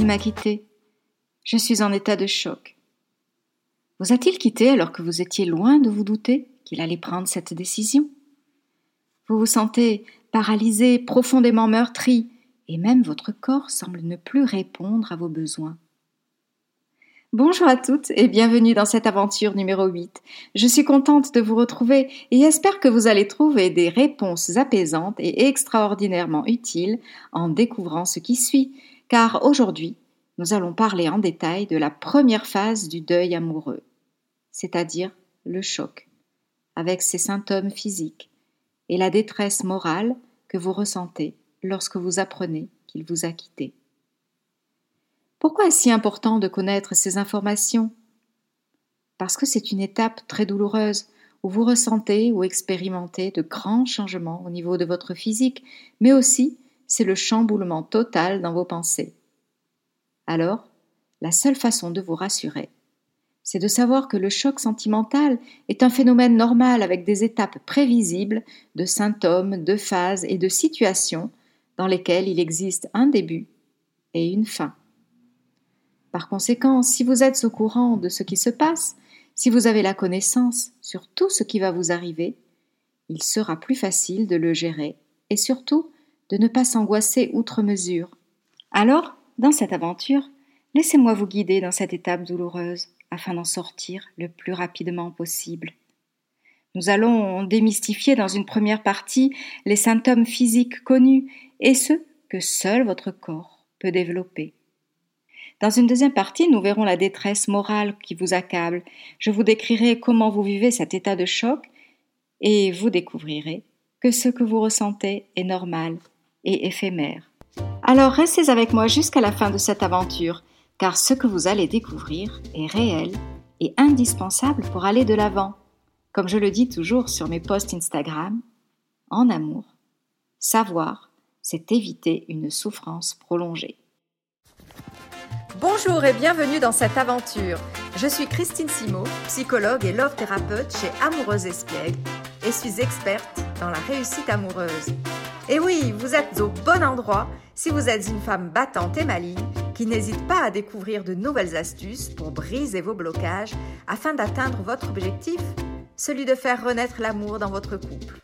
Il m'a quitté. Je suis en état de choc. Vous a-t-il quitté alors que vous étiez loin de vous douter qu'il allait prendre cette décision? Vous vous sentez paralysé, profondément meurtri, et même votre corps semble ne plus répondre à vos besoins. Bonjour à toutes et bienvenue dans cette aventure numéro 8. Je suis contente de vous retrouver et espère que vous allez trouver des réponses apaisantes et extraordinairement utiles en découvrant ce qui suit, car aujourd'hui, nous allons parler en détail de la première phase du deuil amoureux, c'est-à-dire le choc, avec ses symptômes physiques et la détresse morale que vous ressentez lorsque vous apprenez qu'il vous a quitté. Pourquoi est-ce si important de connaître ces informations? Parce que c'est une étape très douloureuse où vous ressentez ou expérimentez de grands changements au niveau de votre physique, mais aussi c'est le chamboulement total dans vos pensées. Alors, la seule façon de vous rassurer, c'est de savoir que le choc sentimental est un phénomène normal avec des étapes prévisibles de symptômes, de phases et de situations dans lesquelles il existe un début et une fin. Par conséquent, si vous êtes au courant de ce qui se passe, si vous avez la connaissance sur tout ce qui va vous arriver, il sera plus facile de le gérer et surtout de ne pas s'angoisser outre mesure. Alors, dans cette aventure, laissez-moi vous guider dans cette étape douloureuse afin d'en sortir le plus rapidement possible. Nous allons démystifier dans une première partie les symptômes physiques connus et ceux que seul votre corps peut développer. Dans une deuxième partie, nous verrons la détresse morale qui vous accable. Je vous décrirai comment vous vivez cet état de choc et vous découvrirez que ce que vous ressentez est normal et éphémère. Alors restez avec moi jusqu'à la fin de cette aventure, car ce que vous allez découvrir est réel et indispensable pour aller de l'avant. Comme je le dis toujours sur mes posts Instagram, en amour, savoir, c'est éviter une souffrance prolongée. Bonjour et bienvenue dans cette aventure. Je suis Christine Simo, psychologue et love thérapeute chez Amoureuse Espiègle et suis experte dans la réussite amoureuse. Et oui, vous êtes au bon endroit si vous êtes une femme battante et maligne qui n'hésite pas à découvrir de nouvelles astuces pour briser vos blocages afin d'atteindre votre objectif, celui de faire renaître l'amour dans votre couple.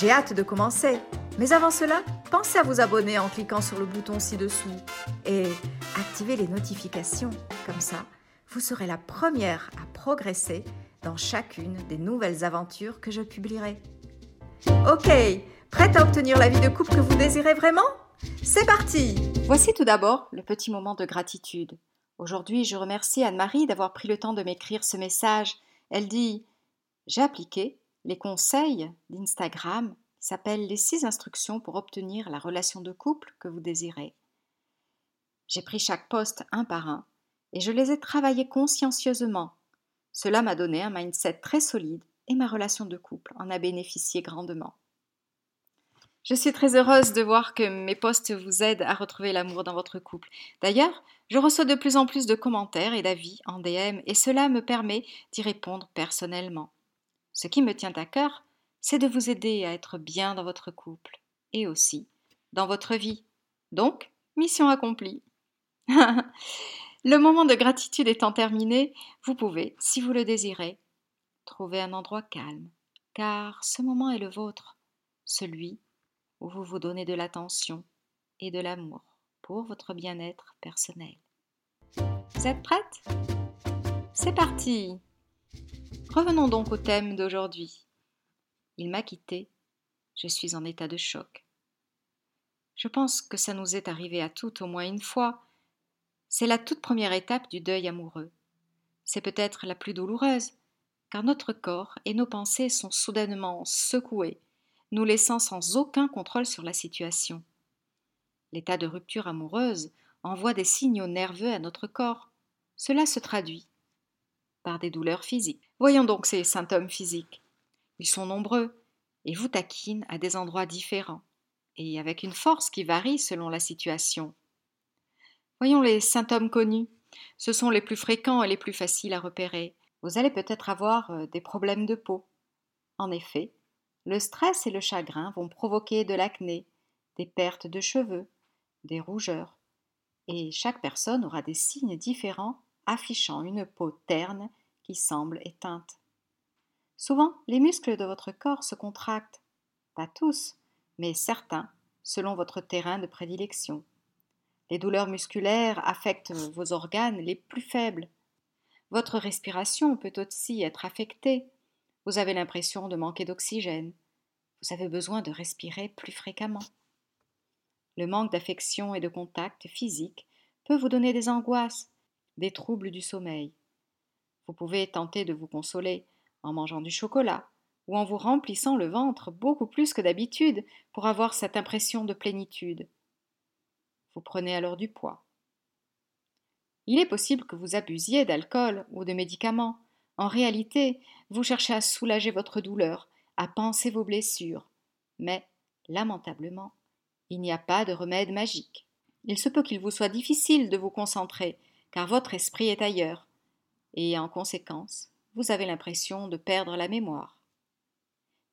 J'ai hâte de commencer, mais avant cela, pensez à vous abonner en cliquant sur le bouton ci-dessous et activez les notifications. Comme ça, vous serez la première à progresser dans chacune des nouvelles aventures que je publierai. Ok, prête à obtenir la vie de couple que vous désirez vraiment? C'est parti Voici tout d'abord le petit moment de gratitude. Aujourd'hui, je remercie Anne-Marie d'avoir pris le temps de m'écrire ce message. Elle dit J'ai appliqué les conseils d'Instagram qui s'appellent les six instructions pour obtenir la relation de couple que vous désirez. J'ai pris chaque poste un par un et je les ai travaillés consciencieusement. Cela m'a donné un mindset très solide et ma relation de couple en a bénéficié grandement. Je suis très heureuse de voir que mes posts vous aident à retrouver l'amour dans votre couple. D'ailleurs, je reçois de plus en plus de commentaires et d'avis en DM et cela me permet d'y répondre personnellement. Ce qui me tient à cœur, c'est de vous aider à être bien dans votre couple et aussi dans votre vie. Donc, mission accomplie. le moment de gratitude étant terminé, vous pouvez, si vous le désirez, trouver un endroit calme, car ce moment est le vôtre, celui vous vous donnez de l'attention et de l'amour pour votre bien-être personnel. Vous êtes prête? C'est parti Revenons donc au thème d'aujourd'hui. Il m'a quitté, je suis en état de choc. Je pense que ça nous est arrivé à toutes au moins une fois. C'est la toute première étape du deuil amoureux. C'est peut-être la plus douloureuse, car notre corps et nos pensées sont soudainement secoués, nous laissant sans aucun contrôle sur la situation. L'état de rupture amoureuse envoie des signaux nerveux à notre corps. Cela se traduit par des douleurs physiques. Voyons donc ces symptômes physiques. Ils sont nombreux et vous taquinent à des endroits différents et avec une force qui varie selon la situation. Voyons les symptômes connus. Ce sont les plus fréquents et les plus faciles à repérer. Vous allez peut-être avoir euh, des problèmes de peau. En effet, le stress et le chagrin vont provoquer de l'acné, des pertes de cheveux, des rougeurs, et chaque personne aura des signes différents affichant une peau terne qui semble éteinte. Souvent, les muscles de votre corps se contractent, pas tous, mais certains, selon votre terrain de prédilection. Les douleurs musculaires affectent vos organes les plus faibles. Votre respiration peut aussi être affectée. Vous avez l'impression de manquer d'oxygène. Vous avez besoin de respirer plus fréquemment. Le manque d'affection et de contact physique peut vous donner des angoisses, des troubles du sommeil. Vous pouvez tenter de vous consoler en mangeant du chocolat ou en vous remplissant le ventre beaucoup plus que d'habitude pour avoir cette impression de plénitude. Vous prenez alors du poids. Il est possible que vous abusiez d'alcool ou de médicaments. En réalité, vous cherchez à soulager votre douleur, à penser vos blessures. Mais, lamentablement, il n'y a pas de remède magique. Il se peut qu'il vous soit difficile de vous concentrer, car votre esprit est ailleurs, et en conséquence, vous avez l'impression de perdre la mémoire.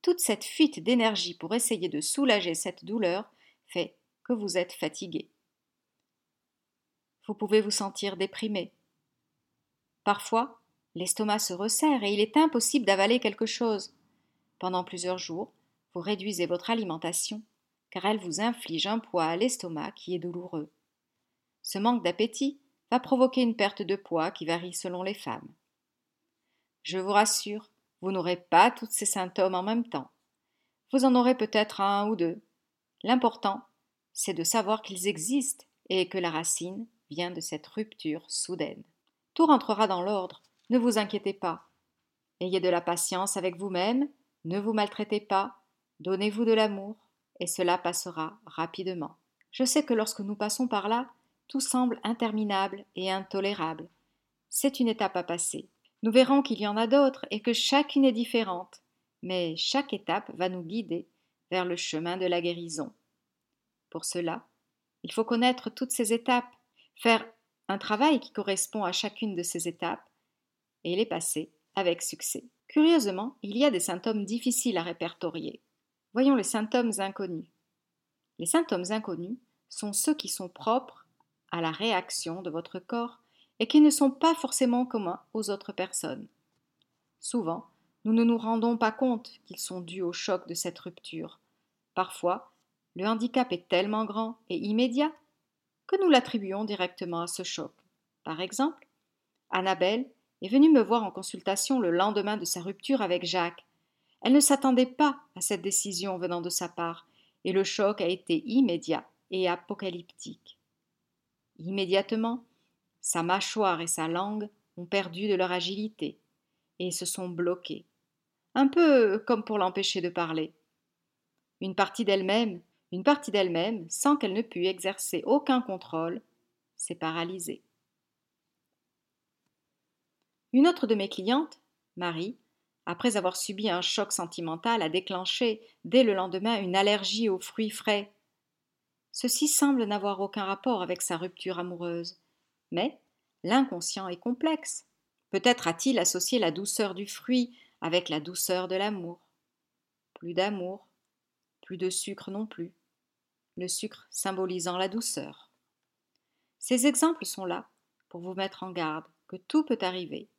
Toute cette fuite d'énergie pour essayer de soulager cette douleur fait que vous êtes fatigué. Vous pouvez vous sentir déprimé. Parfois, l'estomac se resserre et il est impossible d'avaler quelque chose. Pendant plusieurs jours, vous réduisez votre alimentation car elle vous inflige un poids à l'estomac qui est douloureux. Ce manque d'appétit va provoquer une perte de poids qui varie selon les femmes. Je vous rassure, vous n'aurez pas tous ces symptômes en même temps. Vous en aurez peut-être un ou deux. L'important, c'est de savoir qu'ils existent et que la racine vient de cette rupture soudaine. Tout rentrera dans l'ordre, ne vous inquiétez pas. Ayez de la patience avec vous-même, ne vous maltraitez pas, donnez-vous de l'amour, et cela passera rapidement. Je sais que lorsque nous passons par là, tout semble interminable et intolérable. C'est une étape à passer. Nous verrons qu'il y en a d'autres et que chacune est différente, mais chaque étape va nous guider vers le chemin de la guérison. Pour cela, il faut connaître toutes ces étapes, faire un travail qui correspond à chacune de ces étapes et les passer avec succès. Curieusement, il y a des symptômes difficiles à répertorier. Voyons les symptômes inconnus. Les symptômes inconnus sont ceux qui sont propres à la réaction de votre corps et qui ne sont pas forcément communs aux autres personnes. Souvent, nous ne nous rendons pas compte qu'ils sont dus au choc de cette rupture. Parfois, le handicap est tellement grand et immédiat que nous l'attribuons directement à ce choc. Par exemple, Annabelle est venue me voir en consultation le lendemain de sa rupture avec Jacques elle ne s'attendait pas à cette décision venant de sa part, et le choc a été immédiat et apocalyptique. Immédiatement, sa mâchoire et sa langue ont perdu de leur agilité et se sont bloquées, un peu comme pour l'empêcher de parler. Une partie d'elle-même, une partie d'elle-même, sans qu'elle ne pût exercer aucun contrôle, s'est paralysée. Une autre de mes clientes, Marie, après avoir subi un choc sentimental, a déclenché dès le lendemain une allergie aux fruits frais. Ceci semble n'avoir aucun rapport avec sa rupture amoureuse. Mais l'inconscient est complexe. Peut-être a-t-il associé la douceur du fruit avec la douceur de l'amour. Plus d'amour, plus de sucre non plus. Le sucre symbolisant la douceur. Ces exemples sont là pour vous mettre en garde que tout peut arriver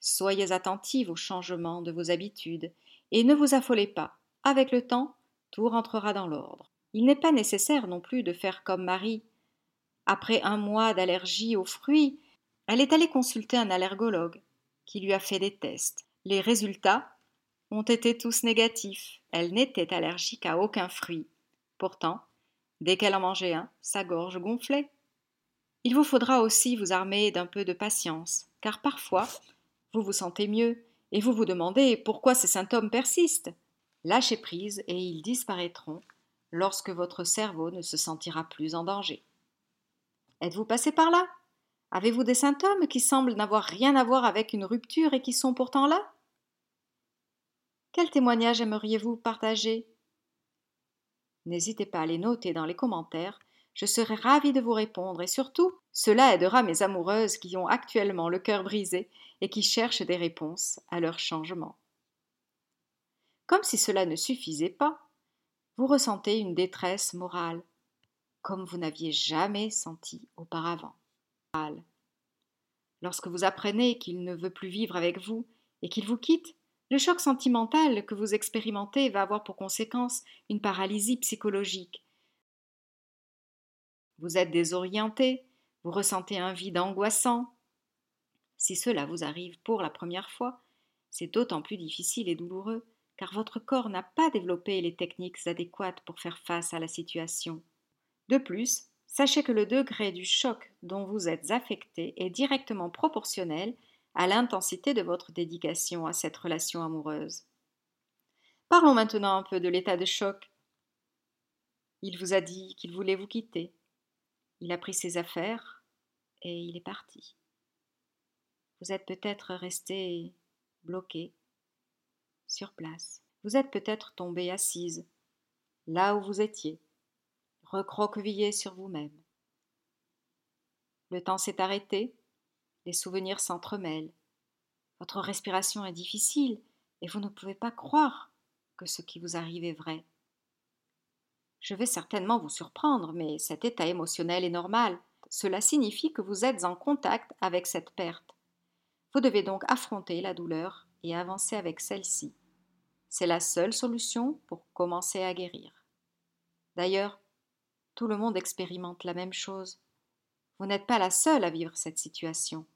Soyez attentive aux changements de vos habitudes et ne vous affolez pas. Avec le temps, tout rentrera dans l'ordre. Il n'est pas nécessaire non plus de faire comme Marie. Après un mois d'allergie aux fruits, elle est allée consulter un allergologue qui lui a fait des tests. Les résultats ont été tous négatifs. Elle n'était allergique à aucun fruit. Pourtant, dès qu'elle en mangeait un, sa gorge gonflait. Il vous faudra aussi vous armer d'un peu de patience, car parfois vous vous sentez mieux et vous vous demandez pourquoi ces symptômes persistent. Lâchez prise et ils disparaîtront lorsque votre cerveau ne se sentira plus en danger. Êtes-vous passé par là? Avez-vous des symptômes qui semblent n'avoir rien à voir avec une rupture et qui sont pourtant là? Quel témoignage aimeriez-vous partager? N'hésitez pas à les noter dans les commentaires je serai ravie de vous répondre et surtout, cela aidera mes amoureuses qui ont actuellement le cœur brisé et qui cherchent des réponses à leur changement. Comme si cela ne suffisait pas, vous ressentez une détresse morale. comme vous n'aviez jamais senti auparavant. Lorsque vous apprenez qu'il ne veut plus vivre avec vous et qu'il vous quitte, le choc sentimental que vous expérimentez va avoir pour conséquence une paralysie psychologique. Vous êtes désorienté, vous ressentez un vide angoissant. Si cela vous arrive pour la première fois, c'est d'autant plus difficile et douloureux car votre corps n'a pas développé les techniques adéquates pour faire face à la situation. De plus, sachez que le degré du choc dont vous êtes affecté est directement proportionnel à l'intensité de votre dédication à cette relation amoureuse. Parlons maintenant un peu de l'état de choc. Il vous a dit qu'il voulait vous quitter. Il a pris ses affaires et il est parti. Vous êtes peut-être resté bloqué sur place. Vous êtes peut-être tombé assise, là où vous étiez, recroquevillé sur vous-même. Le temps s'est arrêté, les souvenirs s'entremêlent. Votre respiration est difficile et vous ne pouvez pas croire que ce qui vous arrive est vrai. Je vais certainement vous surprendre, mais cet état émotionnel est normal. Cela signifie que vous êtes en contact avec cette perte. Vous devez donc affronter la douleur et avancer avec celle-ci. C'est la seule solution pour commencer à guérir. D'ailleurs, tout le monde expérimente la même chose. Vous n'êtes pas la seule à vivre cette situation.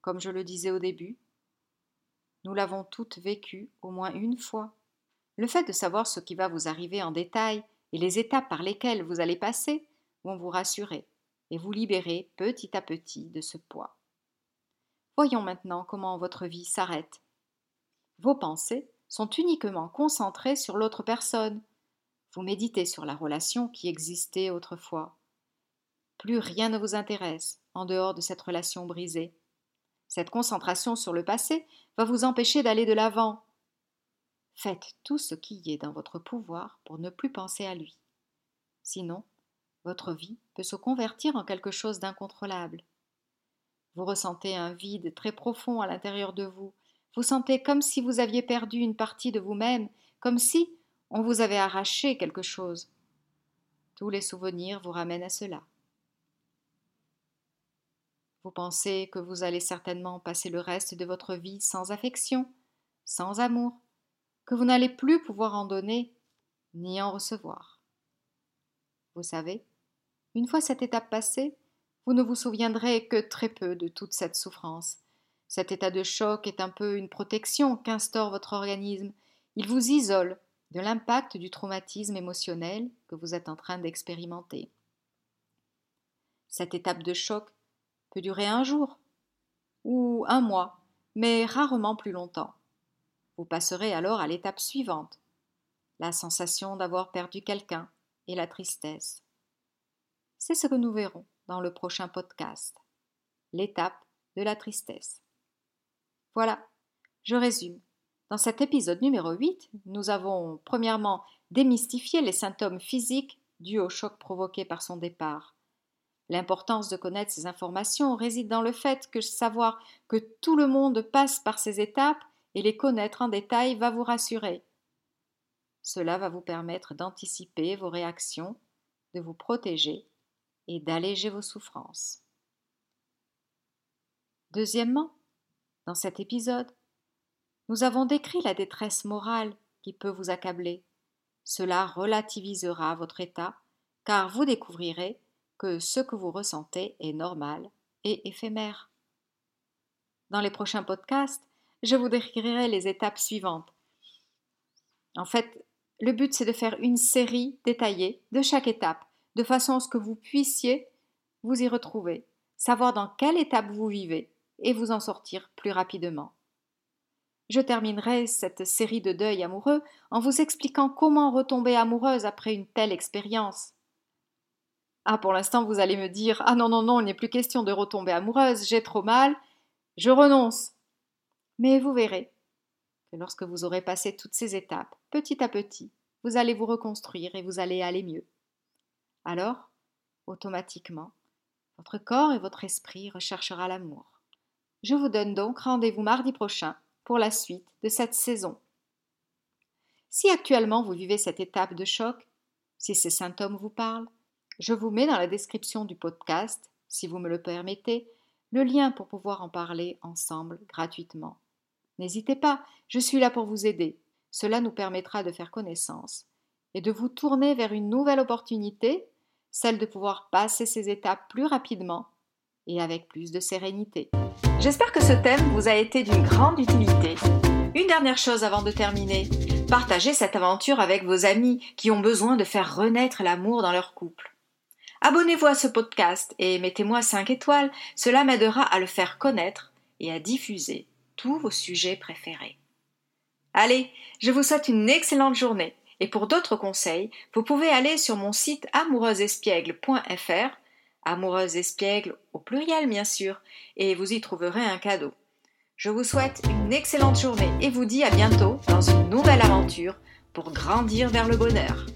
Comme je le disais au début, nous l'avons toutes vécue au moins une fois. Le fait de savoir ce qui va vous arriver en détail et les étapes par lesquelles vous allez passer vont vous rassurer et vous libérer petit à petit de ce poids. Voyons maintenant comment votre vie s'arrête. Vos pensées sont uniquement concentrées sur l'autre personne. Vous méditez sur la relation qui existait autrefois. Plus rien ne vous intéresse en dehors de cette relation brisée. Cette concentration sur le passé va vous empêcher d'aller de l'avant. Faites tout ce qui est dans votre pouvoir pour ne plus penser à lui. Sinon, votre vie peut se convertir en quelque chose d'incontrôlable. Vous ressentez un vide très profond à l'intérieur de vous vous sentez comme si vous aviez perdu une partie de vous-même, comme si on vous avait arraché quelque chose. Tous les souvenirs vous ramènent à cela. Vous pensez que vous allez certainement passer le reste de votre vie sans affection, sans amour, que vous n'allez plus pouvoir en donner ni en recevoir. Vous savez, une fois cette étape passée, vous ne vous souviendrez que très peu de toute cette souffrance, cet état de choc est un peu une protection qu'instaure votre organisme. Il vous isole de l'impact du traumatisme émotionnel que vous êtes en train d'expérimenter. Cette étape de choc peut durer un jour ou un mois, mais rarement plus longtemps. Vous passerez alors à l'étape suivante, la sensation d'avoir perdu quelqu'un et la tristesse. C'est ce que nous verrons dans le prochain podcast, l'étape de la tristesse. Voilà, je résume. Dans cet épisode numéro 8, nous avons premièrement démystifié les symptômes physiques dus au choc provoqué par son départ. L'importance de connaître ces informations réside dans le fait que savoir que tout le monde passe par ces étapes et les connaître en détail va vous rassurer. Cela va vous permettre d'anticiper vos réactions, de vous protéger et d'alléger vos souffrances. Deuxièmement, dans cet épisode, nous avons décrit la détresse morale qui peut vous accabler. Cela relativisera votre état, car vous découvrirez que ce que vous ressentez est normal et éphémère. Dans les prochains podcasts, je vous décrirai les étapes suivantes. En fait, le but c'est de faire une série détaillée de chaque étape, de façon à ce que vous puissiez vous y retrouver, savoir dans quelle étape vous vivez et vous en sortir plus rapidement. Je terminerai cette série de deuils amoureux en vous expliquant comment retomber amoureuse après une telle expérience. Ah, pour l'instant, vous allez me dire Ah non, non, non, il n'est plus question de retomber amoureuse, j'ai trop mal, je renonce. Mais vous verrez que lorsque vous aurez passé toutes ces étapes, petit à petit, vous allez vous reconstruire et vous allez aller mieux. Alors, automatiquement, votre corps et votre esprit recherchera l'amour. Je vous donne donc rendez-vous mardi prochain pour la suite de cette saison. Si actuellement vous vivez cette étape de choc, si ces symptômes vous parlent, Je vous mets dans la description du podcast, si vous me le permettez, le lien pour pouvoir en parler ensemble gratuitement. N'hésitez pas, je suis là pour vous aider. Cela nous permettra de faire connaissance et de vous tourner vers une nouvelle opportunité, celle de pouvoir passer ces étapes plus rapidement et avec plus de sérénité. J'espère que ce thème vous a été d'une grande utilité. Une dernière chose avant de terminer. Partagez cette aventure avec vos amis qui ont besoin de faire renaître l'amour dans leur couple. Abonnez-vous à ce podcast et mettez-moi 5 étoiles, cela m'aidera à le faire connaître et à diffuser tous vos sujets préférés. Allez, je vous souhaite une excellente journée et pour d'autres conseils, vous pouvez aller sur mon site amoureuseespiègle.fr amoureuse espiègle au pluriel bien sûr, et vous y trouverez un cadeau. Je vous souhaite une excellente journée et vous dis à bientôt dans une nouvelle aventure pour grandir vers le bonheur.